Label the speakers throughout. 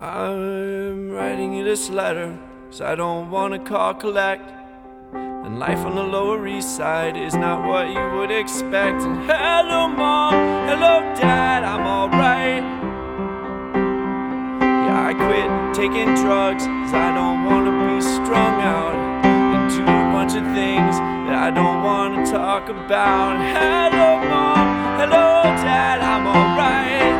Speaker 1: I'm writing you this letter, cause I don't wanna call collect. And life on the Lower East Side is not what you would expect. And hello, mom, hello, dad, I'm alright. Yeah, I quit taking drugs, cause I don't wanna be strung out. And do a bunch of things that I don't wanna talk about. Hello, mom, hello, dad, I'm alright.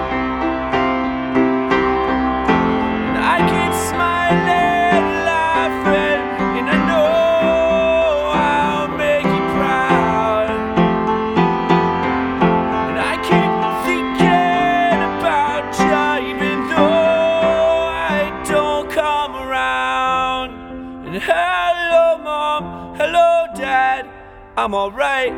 Speaker 1: And hello, mom, hello, dad, I'm alright.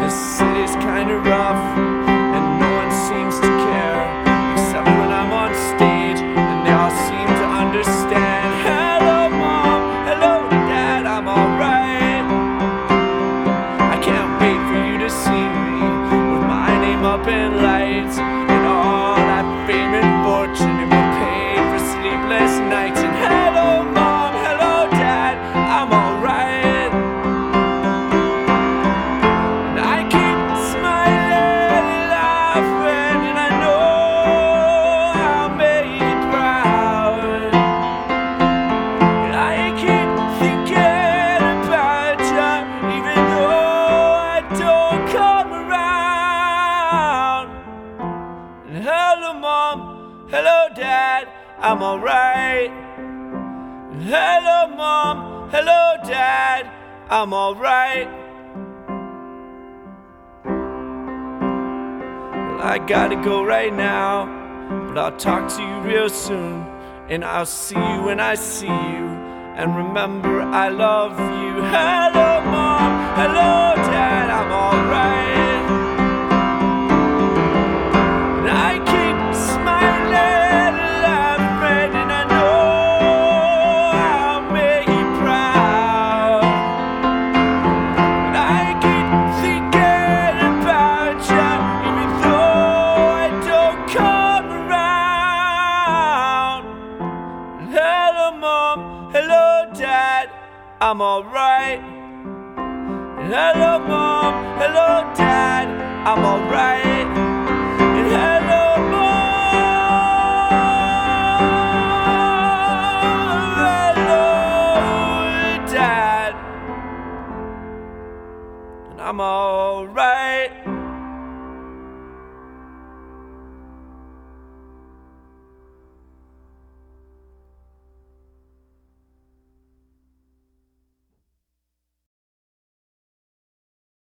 Speaker 1: The city's kinda rough, and no one seems to care, except when I'm on stage, and they all seem to understand. Hello, mom, hello, dad, I'm alright. I can't wait for you to see me with my name up in lights, hello, dad, I'm alright. Hello, mom, hello, dad, I'm alright. Well, I gotta go right now, but I'll talk to you real soon. And I'll see you when I see you. And remember, I love you. Hello, mom. Hello, dad. Mom, hello, dad, I'm alright. Hello, mom, hello, dad, I'm alright. Hello, mom, hello, dad. I'm alright.